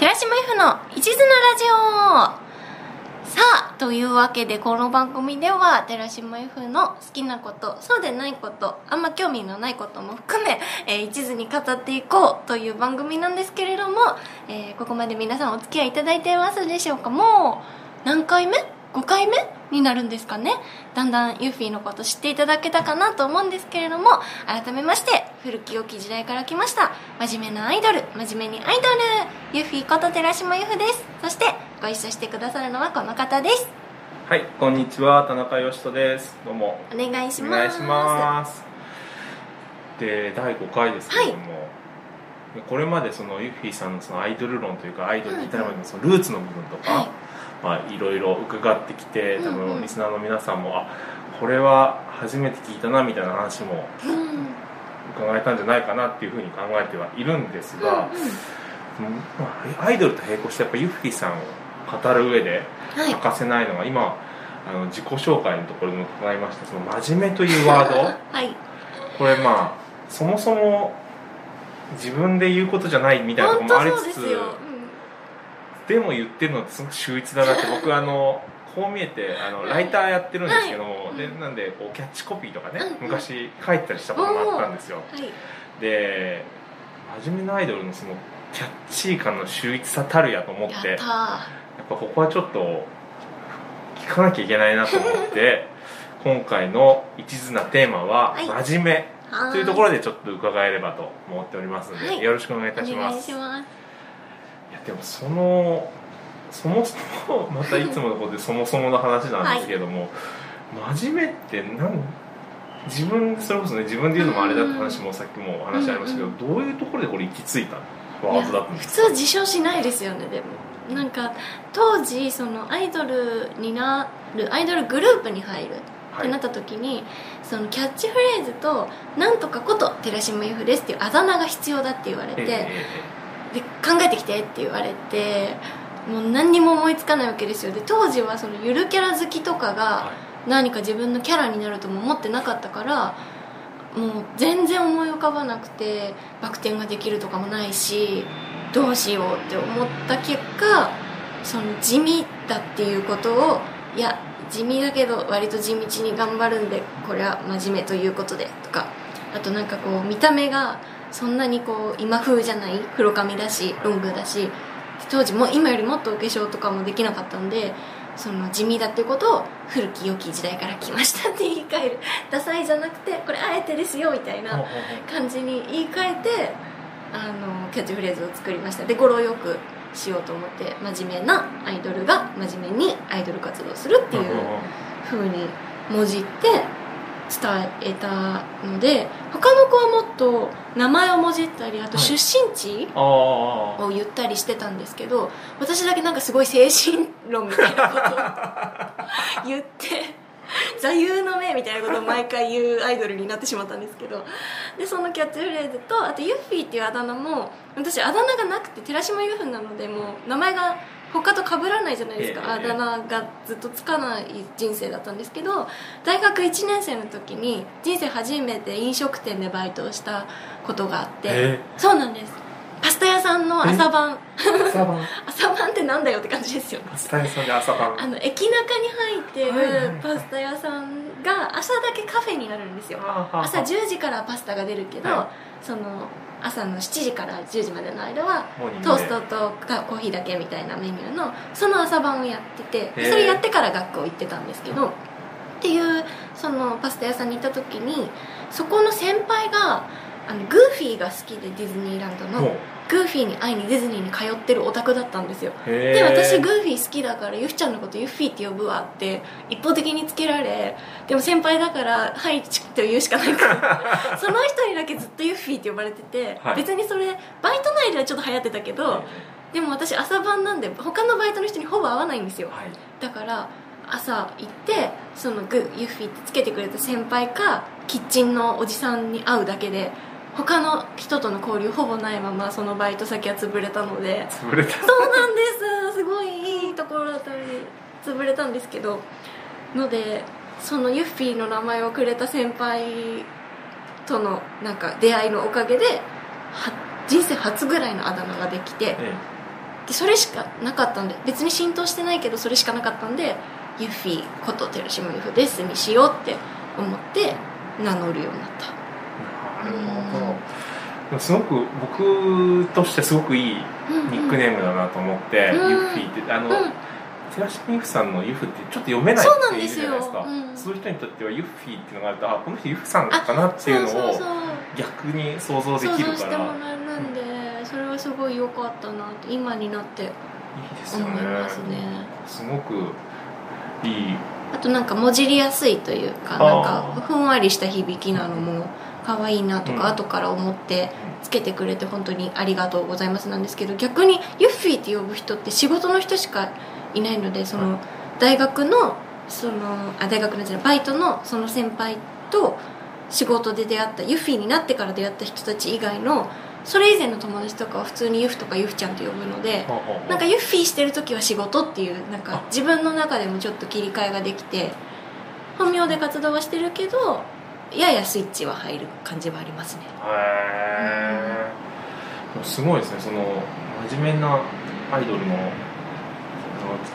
寺島 F の一途なラジオさあというわけでこの番組では寺島 F の好きなことそうでないことあんま興味のないことも含め、えー一途に語っていこうという番組なんですけれども、えーここまで皆さんお付き合いいただいてますでしょうか？もう何回目 ?5 回目になるんですかね？だんだんユッフィーのこと知っていただけたかなと思うんですけれども改めまして古き良き時代から来ました。真面目なアイドル。真面目にアイドル。ユッフィーこと寺島ユフです。そしてご一緒してくださるのはこの方です。はい、こんにちは、田中義人です。どうも。お願いします。お願いします。で、第5回ですけれども、これまでそのユッフィーさんのそのアイドル論というか、アイドルに至るまでのそのルーツの部分とか、はい。まあいろいろ伺ってきて、多うんうん。分リスナーの皆さんも、あ、これは初めて聞いたなみたいな話もうん伺えたんじゃないかなっていうふうに考えてはいるんですが、うんうん。アイドルと並行してやっぱユッフィーさんを語る上で、はい。欠かせないのは今あの自己紹介のところでも伺いましたその真面目というワード。はい。これまあそもそも自分で言うことじゃないみたいなとこ本ろもありつつですよ、でも言ってるのすごく秀逸だなって僕あのこう見えてあのライターやってるんですけども、はい。でなんでこうキャッチコピーとかね、うんうん。昔書いたりしたことがあったんですよ。うんはい。で真面目なアイドルのそのキャッチー感の秀逸さたるやと思ってやっぱここはちょっと聞かなきゃいけないなと思って 今回の一途なテーマははい「真面目」というところでちょっと伺えればと思っておりますので、はい。よろしくお願いいたしおます。願いします。いやでもそのそもそもまたいつものことでそもそもの話なんですけれども、真面目って何自分それこそね自分で言うのもあれだって話もさっきもお話ありましたけど、うんどういうところでこれ行き着いたワードだったんですか？普通自称しないですよねでも。なんか当時そのアイドルになるアイドルグループに入るってなった時に、そのキャッチフレーズと「なんとかこと寺島由布です」っていうあだ名が必要だって言われて、えええ。で考えてきてって言われてもう何にも思いつかないわけですよ。で当時はそのゆるキャラ好きとかえがは何か自分のキャラになるとも思ってなかったからもう全然思い浮かばなくてバク転ができるとかもないしどうしようって思った結果その地味だっていうことをいや地味だけど割と地道に頑張るんでこれは真面目ということでとかあとなんかこう見た目がそんなにこう今風じゃない黒髪だしロングだし当時も今よりもっとお化粧とかもできなかったんでその地味だっていうことを古き良き時代から来ましたって言い換える ダサいじゃなくてこれあえてですよみたいな感じに言い換えてあのキャッチフレーズを作りました。で語呂よくしようと思って真面目なアイドルが真面目にアイドル活動するっていう風に文字って伝えたので他の子はもっと名前をもじったりあとはい。出身地を言ったりしてたんですけど私だけなんかすごい精神論みたいなことを 言って座右の銘みたいなことを毎回言うアイドルになってしまったんですけどでそのキャッチフレーズとあとユッフィーっていうあだ名も私あだ名がなくて寺島ユッフなのでもう名前が他と被らないじゃないですか、ええ。あだ名がずっとつかない人生だったんですけど大学1年生の時に人生初めて飲食店でバイトをしたことがあって、えそうなんです。パスタ屋さんの朝晩。朝晩。ってなんだよって感じですよ。パスタ屋さんで朝晩。あの駅中に入ってるパスタ屋さんが朝だけカフェになるんですよ。朝10時からパスタが出るけど、はその朝の7時から10時までの間はトーストとかコーヒーだけみたいなメニューのその朝晩をやっててそれやってから学校行ってたんですけどっていうそのパスタ屋さんに行った時にそこの先輩があのグーフィーが好きでディズニーランドのグーフィーに会いにディズニーに通ってるオタクだったんですよ。で私グーフィー好きだからユフちゃんのことユッフィーって呼ぶわって一方的につけられでも先輩だから「はい」と言うしかない。か らその人にだけずっとユッフィーって呼ばれてて、はい。別にそれバイト内ではちょっと流行ってたけど、でも私朝晩なんで他のバイトの人にほぼ会わないんですよ。はい。だから朝行ってそのグユッフィーってつけてくれた先輩かキッチンのおじさんに会うだけで他の人との交流ほぼないままそのバイト先は潰れたので。潰れた。そうなんです。すごいいいところだったのに潰れたんですけど。のでそのユッフィーの名前をくれた先輩とのなんか出会いのおかげでは人生初ぐらいのあだ名ができてえでそれしかなかったんで別に浸透してないけどそれしかなかったんでユッフィーこと寺島由布ですにしようって思って名乗るようになったなるほど。でもすごく僕としてすごくいいニックネームだなと思って、うん。ユッフィーってあの、うん。さんのユフってちょっと読めないっているですよ。じゃないですか。うん。そういう人にとってはユッフィーっていうのがあるとあこの人ユフさんかなっていうのを逆に想像で想きるから。像してもらえるんでそれはすごい良かったなって今になっていいですよね。思いますね。すごくいい。あとなんかもじりやすいというかあなんー。かふんわりした響きなのも可愛いなとうん。か後から思ってつけてくれて本当にありがとうございますなんですけど逆にユッフィーって呼ぶ人って仕事の人しかいないのでその大学のそのあ大学のじゃないバイトのその先輩と仕事で出会ったユッフィーになってから出会った人たち以外のそれ以前の友達とかは普通にユフとかユフちゃんと呼ぶのでなんかユッフィーしてる時は仕事っていうなんかあ。自分の中でもちょっと切り替えができて本名で活動はしてるけどややスイッチは入る感じはありますね。へえすごいですねその真面目なアイドルの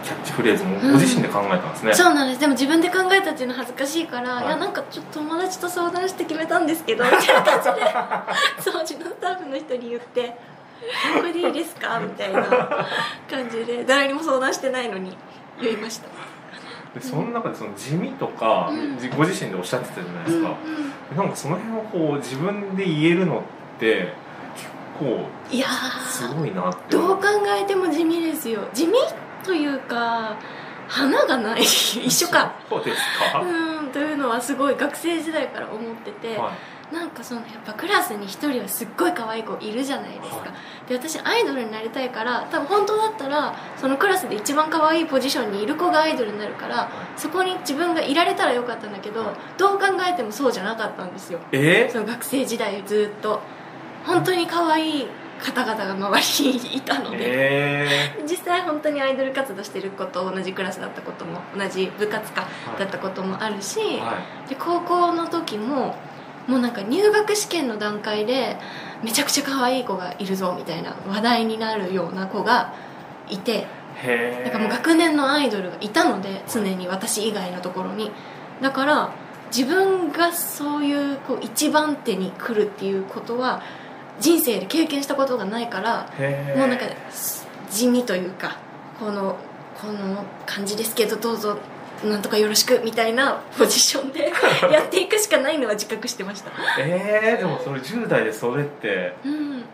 キャッチフレーズもご自身で考えたんですね、そうなんです。でも自分で考えたっていうの恥ずかしいから、はい。い、やなんかちょっと友達と相談して決めたんですけど みたいな感じで掃除のスタッフの人に言って「これでいいですか?」みたいな感じで誰にも相談してないのに言いましたでその中でその地味とか、ご自身でおっしゃってたじゃないですか、なんかその辺をこう自分で言えるのって結構いやすーごいなって。どう考えても地味ですよ。地味というか花がない。一緒かそうですか、うんというのはすごい学生時代から思ってて、はいなんかそのやっぱクラスに一人はすっごい可愛い子いるじゃないですか、はいで私アイドルになりたいから多分本当だったらそのクラスで一番可愛いポジションにいる子がアイドルになるからそこに自分がいられたらよかったんだけどどう考えてもそうじゃなかったんですよ。え？その学生時代ずっと。本当に可愛い方々が周りにいたので、え。実際本当にアイドル活動してる子と同じクラスだったことも同じ部活かはい。だったこともあるし、ー、はい。で高校の時ももうなんか入学試験の段階でめちゃくちゃ可愛い子がいるぞみたいな話題になるような子がいてなんかもう学年のアイドルがいたので常に私以外のところに。だから自分がそういうこう一番手に来るっていうことは人生で経験したことがないからもうなんか地味というかこのこの感じですけどどうぞなんとかよろしくみたいなポジションで やっていくしかないのは自覚してました。えー、でもそれ10代でそれってうん。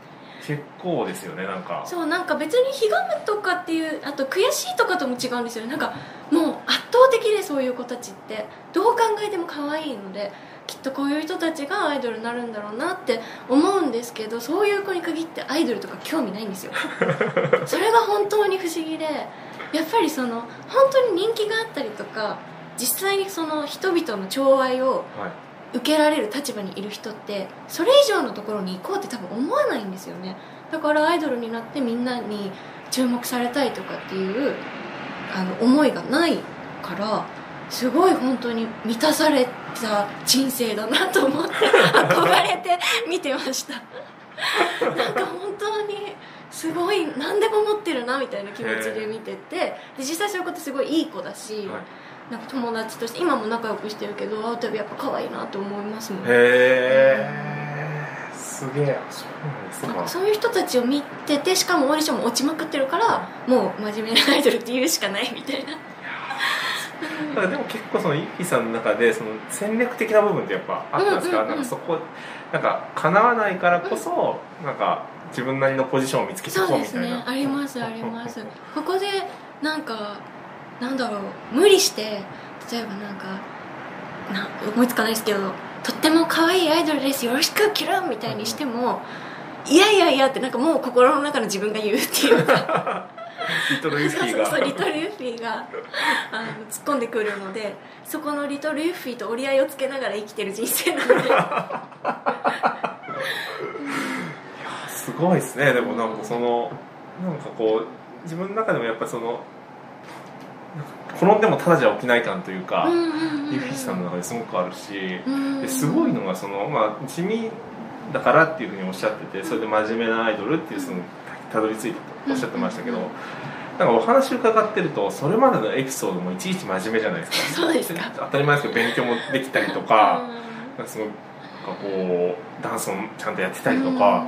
結構ですよねなんか。そうなんか別にひがむとかっていうあと悔しいとかとも違うんですよね。なんかもう圧倒的でそういう子たちって。どう考えても可愛いのできっとこういう人たちがアイドルになるんだろうなって思うんですけどそういう子に限ってアイドルとか興味ないんですよ。それが本当に不思議でやっぱりその本当に人気があったりとか実際にその人々の寵愛をはい。受けられる立場にいる人ってそれ以上のところに行こうって多分思わないんですよね。だからアイドルになってみんなに注目されたいとかっていうあの思いがないからすごい本当に満たされた人生だなと思って憧れて見てました。なんか本当にすごい何でも持ってるなみたいな気持ちで見てて。で実際そういうことすごいいい子だし、はい。なんか友達として今も仲良くしてるけど会うたびやっぱ可愛いなと思いますもん。へえすげえそうなんですかそういう人たちを見ててしかもオーディションも落ちまくってるからもう真面目なアイドルって言うしかないみたいなただでも結構そのイッピーさんの中でその戦略的な部分ってやっぱあったんですか、うんうんうんなんかそこなんか叶わないからこそ、なんか自分なりのポジションを見つけてこうみたいな。ですね。ありますあります。ここでなんかなんだろう無理して例えばなんかな思いつかないですけどとっても可愛いアイドルです。よろしくキランみたいにしてもいやいやいやってなんかもう心の中の自分が言うっていうか リトルユッフィーが。リトルユッフィーがあの突っ込んでくるのでそこのリトルユッフィーと折り合いをつけながら生きてる人生なので。すごいですね。でもなんかそのなんかこう自分の中でもやっぱりその転んでもただじゃ起きない感というか、ユッフィーさんの中ですごくあるし、すごいのがその、まあ、地味だからっていうふうにおっしゃっててそれで真面目なアイドルっていうそのたどり着いたとおっしゃってましたけど、うんうんなんかお話伺ってるとそれまでのエピソードもいちいち真面目じゃないですか。そうですか。当たり前ですけど勉強もできたりとか,、なんかすごいなんかこうダンスもちゃんとやってたりとか、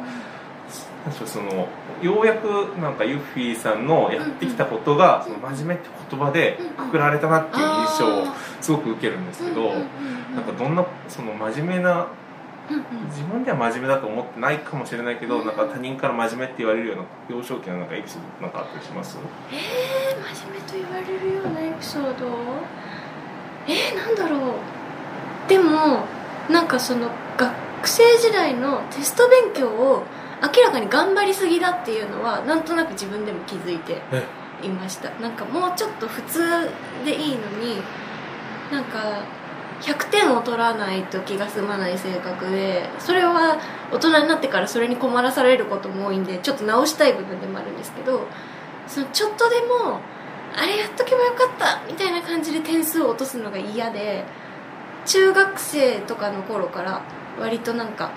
なん。かそのようやくなんかユッフィーさんのやってきたことが、その真面目って言葉でくくられたなっていう印象をすごく受けるんですけど、なんかどんなその真面目なうんうん自分では真面目だと思ってないかもしれないけど、なんか他人から真面目って言われるような幼少期のなんかエピソードなんかあったりします？えー、真面目と言われるようなエピソード？えー、なんだろう。でもなんかその学生時代のテスト勉強を明らかに頑張りすぎだっていうのはなんとなく自分でも気づいてえ。いました。なんかもうちょっと普通でいいのになんか100点を取らないと気が済まない性格でそれは大人になってからそれに困らされることも多いんでちょっと直したい部分でもあるんですけどそのちょっとでもあれやっとけばよかったみたいな感じで点数を落とすのが嫌で中学生とかの頃から割となんか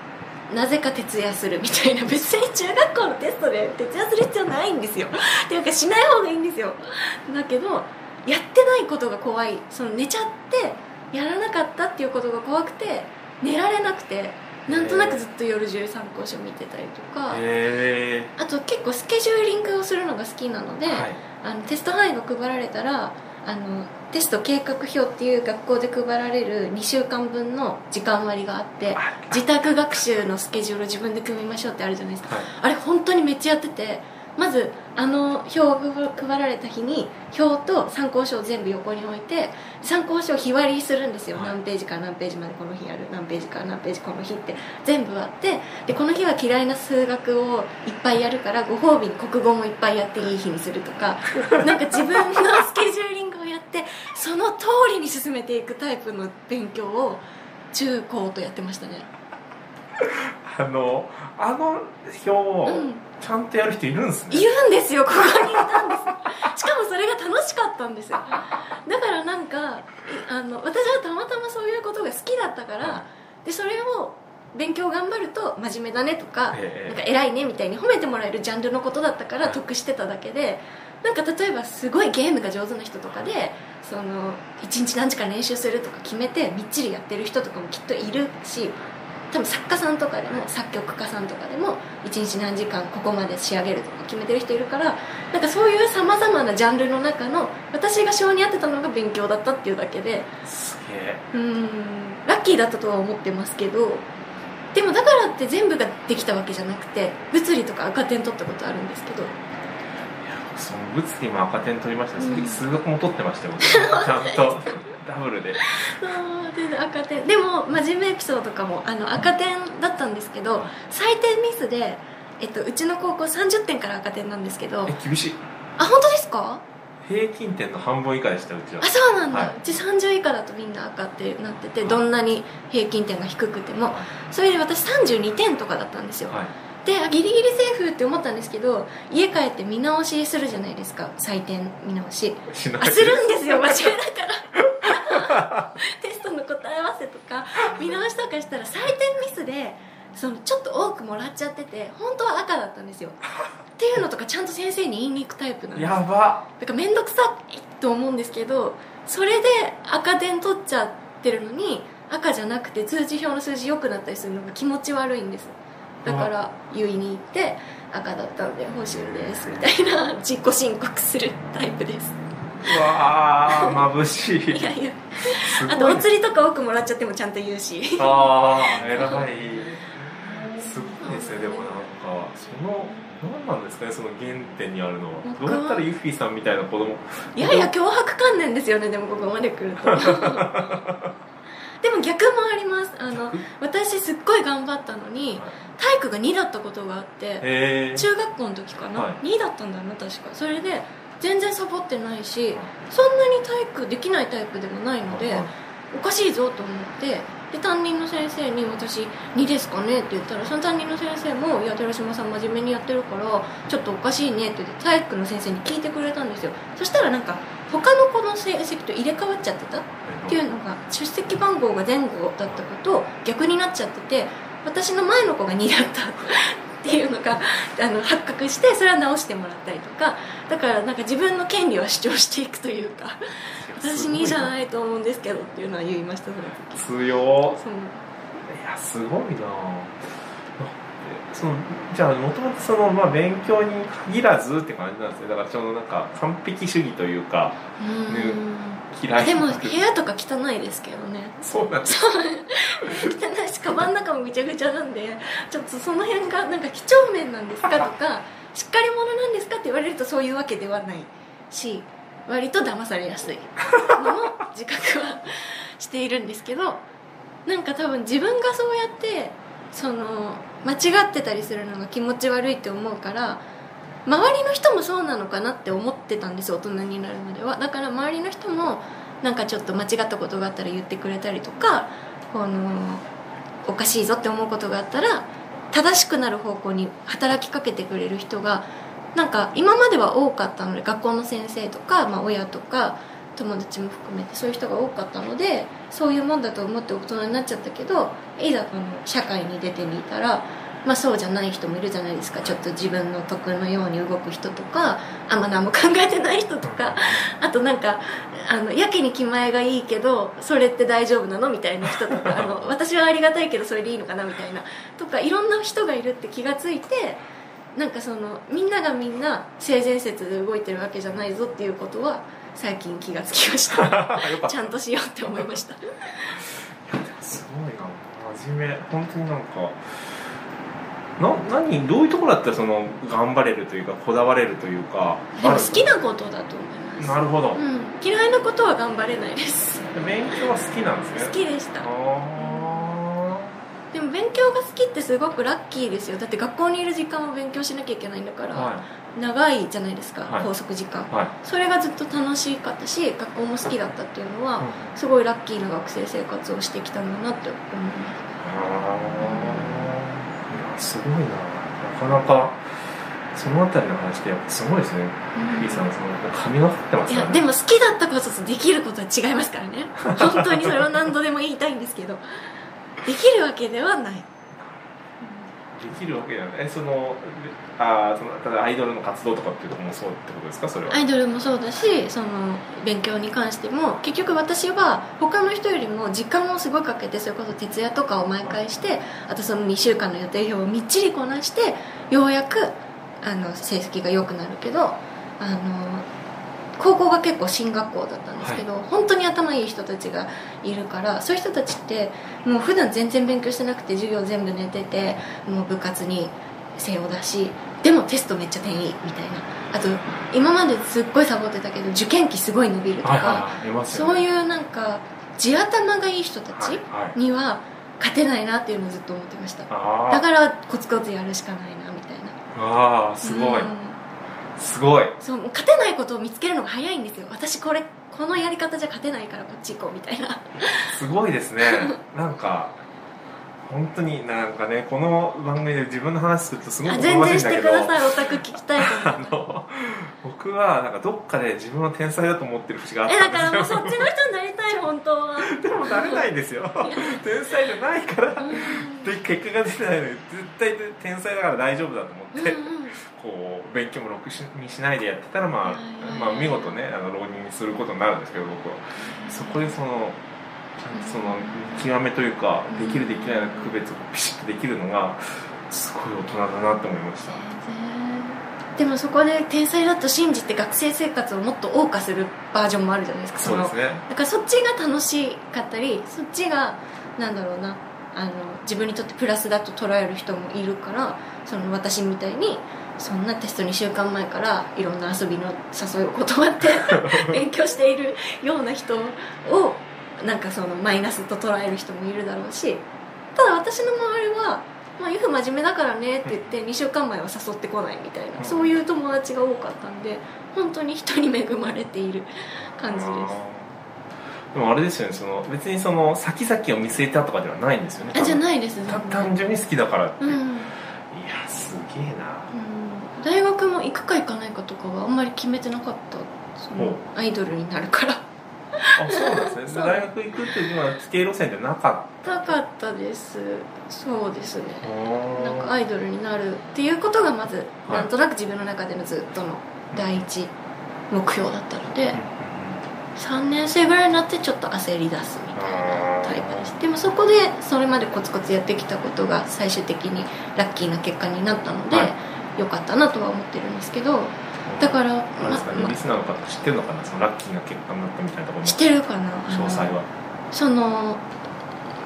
なぜか徹夜するみたいな別に中学校のテストで徹夜する必要ないんですよ。っていうかしない方がいいんですよ。だけどやってないことが怖い。その寝ちゃってやらなかったっていうことが怖くて寝られなくてなんとなくずっと夜中参考書見てたりとかへあと結構スケジューリングをするのが好きなので、はい。あのテスト範囲が配られたらあのテスト計画表っていう学校で配られる2週間分の時間割があってあ自宅学習のスケジュールを自分で組みましょうってあるじゃないですか。はい。あれ本当にめっちゃやっててまずあの表を配られた日に表と参考書を全部横に置いて参考書を日割りするんですよ、はい。何ページから何ページまでこの日やる。何ページから何ページこの日って全部割ってでこの日は嫌いな数学をいっぱいやるからご褒美に国語もいっぱいやっていい日にするとか なんか自分のスケジューリングをやってその通りに進めていくタイプの勉強を中高とやってましたね あのあの表をうん。ちゃんとやる人いるんですね、いるんですよここにいたんですしかもそれが楽しかったんですよ。だからなんかいあの私はたまたまそういうことが好きだったからでそれを勉強頑張ると真面目だねとか,、ええ。なんか偉いねみたいに褒めてもらえるジャンルのことだったから得してただけでなんか例えばすごいゲームが上手な人とかでその1日何時間練習するとか決めてみっちりやってる人とかもきっといるし多分作家さんとかでも作曲家さんとかでも1日何時間ここまで仕上げるとか決めてる人いるからなんかそういうさまざまなジャンルの中の私が性に合ってたのが勉強だったっていうだけですげえ。うーんラッキーだったとは思ってますけどでもだからって全部ができたわけじゃなくて物理とか赤点取ったことあるんですけど。いやその物理も赤点取りましたし、うん。数学も取ってましたよ僕。ちゃんと ダブルで。そう赤点。でも真面目エピソードとかもあの赤点だったんですけど採点ミスで、えっと、うちの高校30点から赤点なんですけど。え厳しい。あ本当ですか？平均点の半分以下でしたうちは。あそうなんだ、はい。うち30以下だとみんな赤ってなっててどんなに平均点が低くても。それで私32点とかだったんですよ、はい。であギリギリセーフって思ったんですけど家帰って見直しするじゃないですか。採点見直し。しするんですよ。間違いだから テストの答え合わせとか見直しとかしたら採点ミスでそのちょっと多くもらっちゃってて本当は赤だったんですよ。っていうのとかちゃんと先生に言いに行くタイプなんです。やば。だから面倒くさいと思うんですけどそれで赤点取っちゃってるのに赤じゃなくて通知表の数字良くなったりするのが気持ち悪いんです。だから言いに行って赤だったんで報酬ですみたいな自己申告するタイプです。うわー眩しい。いやいや。あとお釣りとか多くもらっちゃってもちゃんと言うし。ああ偉い。すごいですね。でもなんかその何なんですかねその原点にあるのは。どうやったらユッフィーさんみたいな子供。いやいや脅迫観念ですよねでもここまで来ると。でも逆もあります。あの私すっごい頑張ったのに体育が2だったことがあって中学校の時かな、はい。2だったんだよな確か。それで全然サボってないしそんなに体育できないタイプでもないのでおかしいぞと思ってで担任の先生に「私2ですかね?」って言ったらその担任の先生も「いや寺島さん真面目にやってるからちょっとおかしいね」って言って体育の先生に聞いてくれたんですよ。そしたらなんか他の子の成績と入れ替わっちゃってた？っていうのが出席番号が前後だった子と逆になっちゃってて私の前の子が2だった。ってっていうのがあの発覚してそれは直してもらったりとかだからなんか自分の権利は主張していくというか私にじゃないと思うんですけどっていうのは言いましたその時。強そう。いやすごいな。そのじゃあもともとその、まあ、勉強に限らずって感じなんですね。だからちょうどなんか完璧主義というかう嫌いでも部屋とか汚いですけどね。そうなんです。汚い。しカバンの中もぐちゃぐちゃなんでちょっとその辺がなんか几帳面なんですかとかしっかり者なんですか？って言われるとそういうわけではないし割と騙されやすいのも自覚はしているんですけどなんか多分自分がそうやってその間違ってたりするのが気持ち悪いって思うから周りの人もそうなのかなって思ってたんです大人になるまでは。だから周りの人もなんかちょっと間違ったことがあったら言ってくれたりとかこのおかしいぞって思うことがあったら正しくなる方向に働きかけてくれる人がなんか今までは多かったので学校の先生とか、まあ、親とか友達も含めてそういう人が多かったのでそういうもんだと思って大人になっちゃったけどいざこの社会に出てみたら、まあ、そうじゃない人もいるじゃないですか。ちょっと自分の得のように動く人とかあんま何も考えてない人とか。あとなんかあのやけに気前がいいけどそれって大丈夫なのみたいな人とか。あの私はありがたいけどそれでいいのかなみたいな。とかいろんな人がいるって気がついてなんかそのみんながみんな性善説で動いてるわけじゃないぞっていうことは最近気がつきまし た。ちゃんとしようって思いました。すごいな。真面目。本当になんかな何どういうところだったらその頑張れるというかこだわれるというかでも好きなことだと思います。なるほど、うん、嫌いなことは頑張れないです。勉強は好きなんですね？好きでした。あでも勉強が好きってすごくラッキーですよ。だって学校にいる時間は勉強しなきゃいけないんだから、あは長いじゃないですか、はい。拘束時間。いはい。それがずっと楽しかったし学校も好きだったっていうのは、うん。すごいラッキーな学生生活をしてきたんだなって思いああいやすごいな。なかなかそのあたりの話ってやっぱすごいですね。うん。リーさんその神がかってますいやでも好きだったこととできることは違いますからね。本当にそれを何度でも言いたいんですけど。できるわけではないできるわけじゃないえそのあーそのただアイドルの活動とかっていうのもそうってことですか？それは。アイドルもそうだしその勉強に関しても結局私は他の人よりも時間をすごいかけてそれこそ徹夜とかを毎回してあとその2週間の予定表をみっちりこなしてようやくあの成績が良くなるけどあの高校が結構進学校だったんですけど、本当に頭いい人たちがいるからそういう人たちってもう普段全然勉強してなくて授業全部寝ててもう部活に精を出しでもテストめっちゃ点いいみたいな。あと今まですっごいサボってたけど受験期すごい伸びるとか、はいはいね。そういうなんか地頭がいい人たちはいはい。には勝てないなっていうのをずっと思ってました。あー。だからコツコツやるしかないなみたいな。あーすごい、うんすごい。そう勝てないことを見つけるのが早いんですよ。私これこのやり方じゃ勝てないからこっち行こうみたいな。すごいですね。なんか本当になんかねこの番組で自分の話するとすごくあ全然してください。オタク聞きたいと あの僕はなんかどっかで自分は天才だと思ってる節があっえだからもうそっちの人になりたい本当は。でもなれないんですよ。天才じゃないからうん。で結果が出てないのに絶対天才だから大丈夫だと思って、うんうん。こう勉強もろくしにしないでやってたら、まあはい。まあ、見事ねあの浪人にすることになるんですけど僕は。そこでそのその見極めというかできるできないの区別をピシッとできるのがすごい大人だなって思いました。でもそこで天才だと信じて学生生活をもっと謳歌するバージョンもあるじゃないですか。のそうですね。だからそっちが楽しかったりそっちがなんだろうなあの自分にとってプラスだと捉える人もいるからその私みたいにそんなテスト2週間前からいろんな遊びの誘いを断って 勉強しているような人をなんかそのマイナスと捉える人もいるだろうしただ私の周りは「まあ、ユフ真面目だからね」って言って2週間前は誘ってこないみたいなそういう友達が多かったんで本当に人に恵まれている感じです。でもあれですよねその別にその先々を見据えたとかではないんですよねあじゃいないですた単純に好きだからって、いうん、うん、やすげえな。大学も行くか行かないかとかはあんまり決めてなかったそのおアイドルになるからあそうなんですね。大学行くっていうのは規定路線ってなかっなかったです。そうですね。たなんかアイドルになるっていうことがまずはいなんとなく自分の中でのずっとの第一目標だったので3年生ぐらいになってちょっと焦り出すみたいなタイプです。でもそこでそれまでコツコツやってきたことが最終的にラッキーな結果になったので、はい。よかったなとは思ってるんですけどだからなんですかねまリスナーの方知ってるのかな？そのラッキーな結果になったみたいなところも。知ってるかな？詳細は。その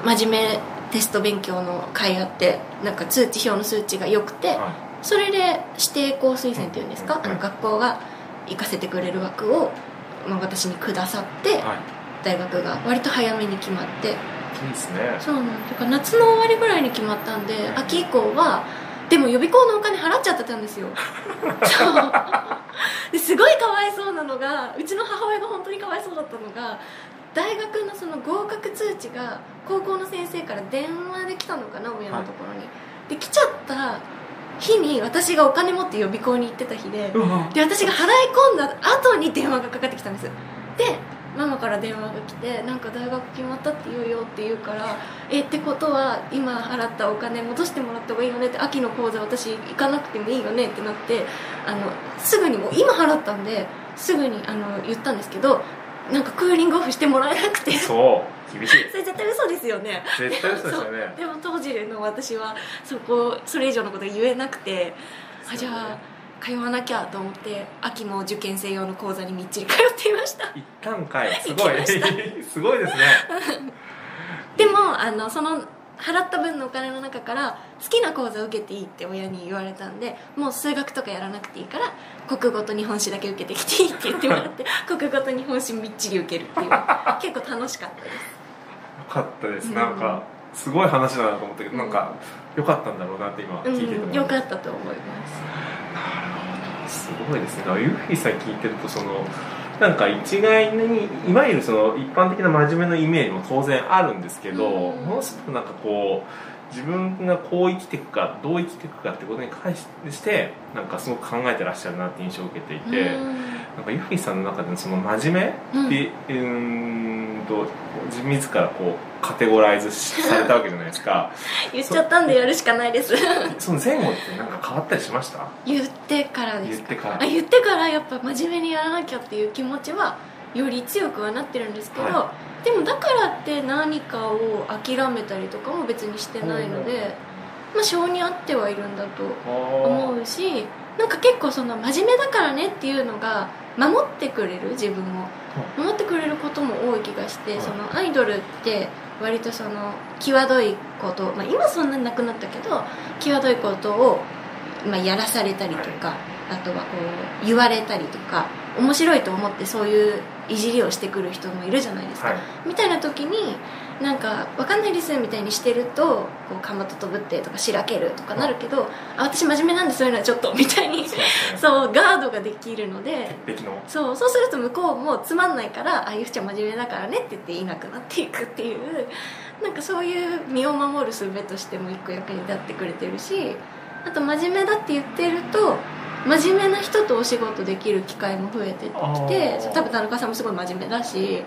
真面目テスト勉強の会あってなんか通知表の数値が良くて、はそれで指定校推薦っていうんですか、うん。あの学校が行かせてくれる枠を、まあ、私にくださって、いはい。大学が割と早めに決まっていいですねそうなんだから夏の終わりぐらいに決まったんで秋以降はでも予備校のお金払っちゃってたんですよ。そう。ですごいかわいそうなのがうちの母親が本当にかわいそうだったのが大学のその合格通知が高校の先生から電話で来たのかな親のところに、で来ちゃった日に私がお金持って予備校に行ってた日でで私が払い込んだ後に電話がかかってきたんですでママから電話が来てなんか大学決まったって言うよって言うからえってことは今払ったお金戻してもらった方がいいよねって秋の講座私行かなくてもいいよねってなってあのすぐにもう今払ったんですぐにあの言ったんですけどなんかクーリングオフしてもらえなくて。そそう厳しい。れ絶対嘘ですよね。絶対嘘ですよね。でも当時の私はそこそれ以上のこと言えなくてあじゃあ通わなきゃと思って秋の受験生用の講座にみっちり通っていました。一旦かい。すごい。すごいですね。でもあのその払った分のお金の中から好きな講座を受けていいって親に言われたんでもう数学とかやらなくていいから国語と日本史だけ受けてきていいって言ってもらって 国語と日本史みっちり受けるっていう結構楽しかったです。よかったです、うん。なんかすごい話だなと思ったけど、なんか良かったんだろうなって今聞いてて思うん、よかったと思いますすごいですね。だからユーフィーさん聞いてるとそのなんか一概にいわゆるその一般的な真面目なイメージも当然あるんですけど、うん。ものすごくなんかこう自分がこう生きていくかどう生きていくかってことに関してなんかすごく考えてらっしゃるなって印象を受けていて、うんなんかユーフィーさんの中でのその真面目って、うーんと自自らこうカテゴライズされたわけじゃないですか。言っちゃったんでやるしかないです。その前後ってなんか変わったりしました？言ってからです言ってから。あ言ってからやっぱ真面目にやらなきゃっていう気持ちはより強くはなってるんですけど、はでもだからって何かを諦めたりとかも別にしてないので、まあ性に合ってはいるんだと思思うしなんか結構その真面目だからねっていうのが守ってくれる？自分を。守ってくれることも多い気がして、はい。そのアイドルって割とその際どいこと、まあ、今そんなになくなったけど際どいことを、まあ、やらされたりとか、あとはこう言われたりとか面白いと思ってそういういじりをしてくる人もいるじゃないですか、はい。みたいな時になんか「わかんないです」みたいにしてるとこうかまと飛ぶってとかしらけるとかなるけど「あ私真面目なんでそういうのはちょっと」みたいにそうね。そうガードができるのでそうそうすると向こうもつまんないから「あゆふちゃん真面目だからね」って言っていなくなっていくっていうなんかそういう身を守る術としても一個役に立ってくれてるしあと真面目だって言ってると真面目な人とお仕事できる機会も増えてきて多分田中さんもすごい真面目だし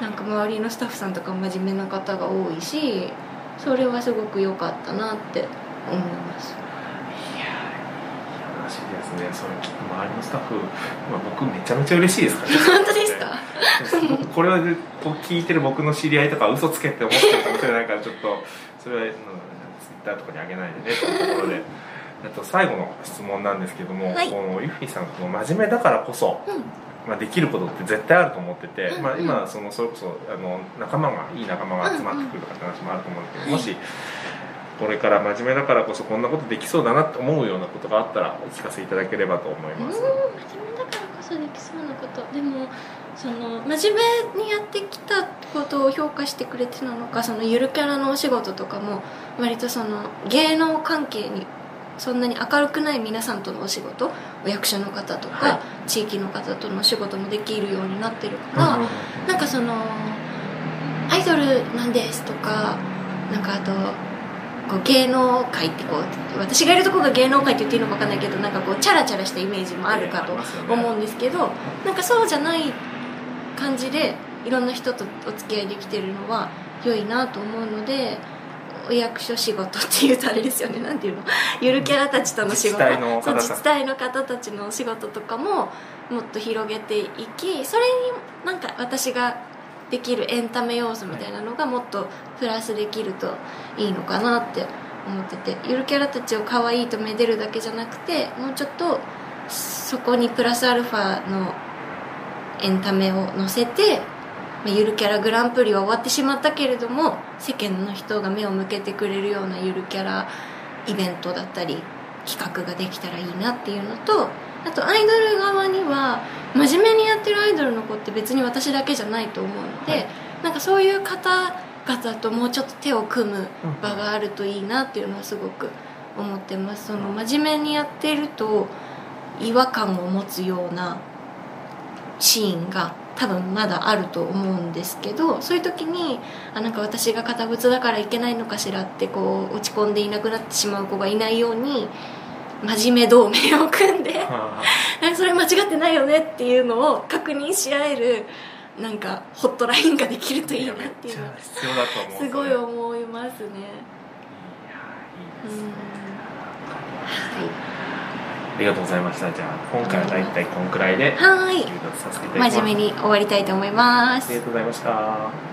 なんか周りのスタッフさんとかも真面目な方が多いしそれはすごく良かったなって思います。話ですねそれ周りのスタッフ、まあ、僕めちゃめちゃ嬉しいですから、本当ですか僕これをこう聞いてる僕の知り合いとか嘘つけって思ってるかもしれないからちょっとそれは、うん、ツイッターとかにあげないでねっていうところであと最後の質問なんですけども、はい。このユッフィーさんこの真面目だからこそ、うん。まあ、できることって絶対あると思ってて、うんまあ、今そのそれこそあの仲間がいい仲間が集まってくるとかって話もあると思うんですけど、うん。うんもしこれから真面目だからこそこんなことできそうだなって思うようなことがあったらお聞かせいただければと思いうんます、真面目だからこそできそうなこと。でもその真面目にやってきたことを評価してくれてなのかそのゆるキャラのお仕事とかも割とその芸能関係にそんなに明るくない皆さんとのお仕事お役所の方とか、はい。地域の方とのお仕事もできるようになってるから、うんなんかそのアイドルなんですとかなんかあとこう芸能界ってこう私がいるとこが芸能界って言っていいのか分かんないけどなんかこうチャラチャラしたイメージもあるかと思うんですけどなんかそうじゃない感じでいろんな人とお付き合いできてるのは良いなと思うのでお役所仕事っていうとあれですよね。なんていうの？ゆるキャラたちとの仕事。自治体の方そうたち自治体の方たちのお仕事とかももっと広げていきそれになんか私ができるエンタメ要素みたいなのがもっとプラスできるといいのかなって思っててゆるキャラたちを可愛いとめでるだけじゃなくてもうちょっとそこにプラスアルファのエンタメを乗せてまあゆるキャラグランプリは終わってしまったけれども世間の人が目を向けてくれるようなゆるキャライベントだったり企画ができたらいいなっていうのとあとアイドル側には真面目にやってるアイドルの子って別に私だけじゃないと思うので、はい。なんかそういう方々ともうちょっと手を組む場があるといいなっていうのはすごく思ってます。その真面目にやってると違和感を持つようなシーンが多分まだあると思うんですけどそういう時にあなんか私が堅物だからいけないのかしらってこう落ち込んでいなくなってしまう子がいないように真面目同盟を組んで それ間違ってないよねっていうのを確認し合えるなんかホットラインができるといいなめっていうのは必要だと思うすごい思いますね。いやいいですね。うん。ありがとうございました。じゃあ今回は大体こんくらいではい。真面目に終わりたいと思います。ありがとうございました